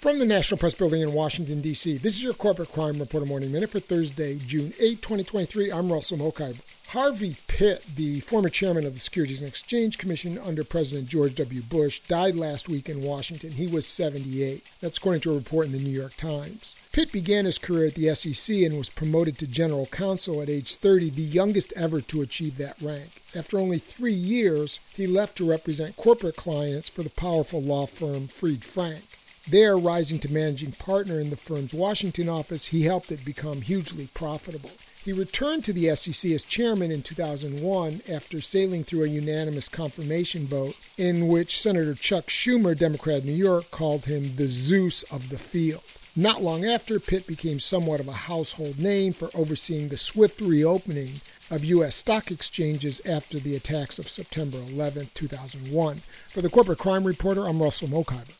From the National Press Building in Washington, D.C., this is your Corporate Crime Reporter Morning Minute for Thursday, June 8, 2023. I'm Russell Mokhiber. Harvey Pitt, the former chairman of the Securities and Exchange Commission under President George W. Bush, died last week in Washington. He was 78. That's according to a report in the New York Times. Pitt began his career at the SEC and was promoted to general counsel at age 30, the youngest ever to achieve that rank. After only three years, he left to represent corporate clients for the powerful law firm Fried Frank. There, rising to managing partner in the firm's Washington office, he helped it become hugely profitable. He returned to the SEC as chairman in 2001 after sailing through a unanimous confirmation vote in which Senator Chuck Schumer, Democrat of New York, called him the Zeus of the field. Not long after, Pitt became somewhat of a household name for overseeing the swift reopening of U.S. stock exchanges after the attacks of September 11, 2001. For the Corporate Crime Reporter, I'm Russell Mokhiber.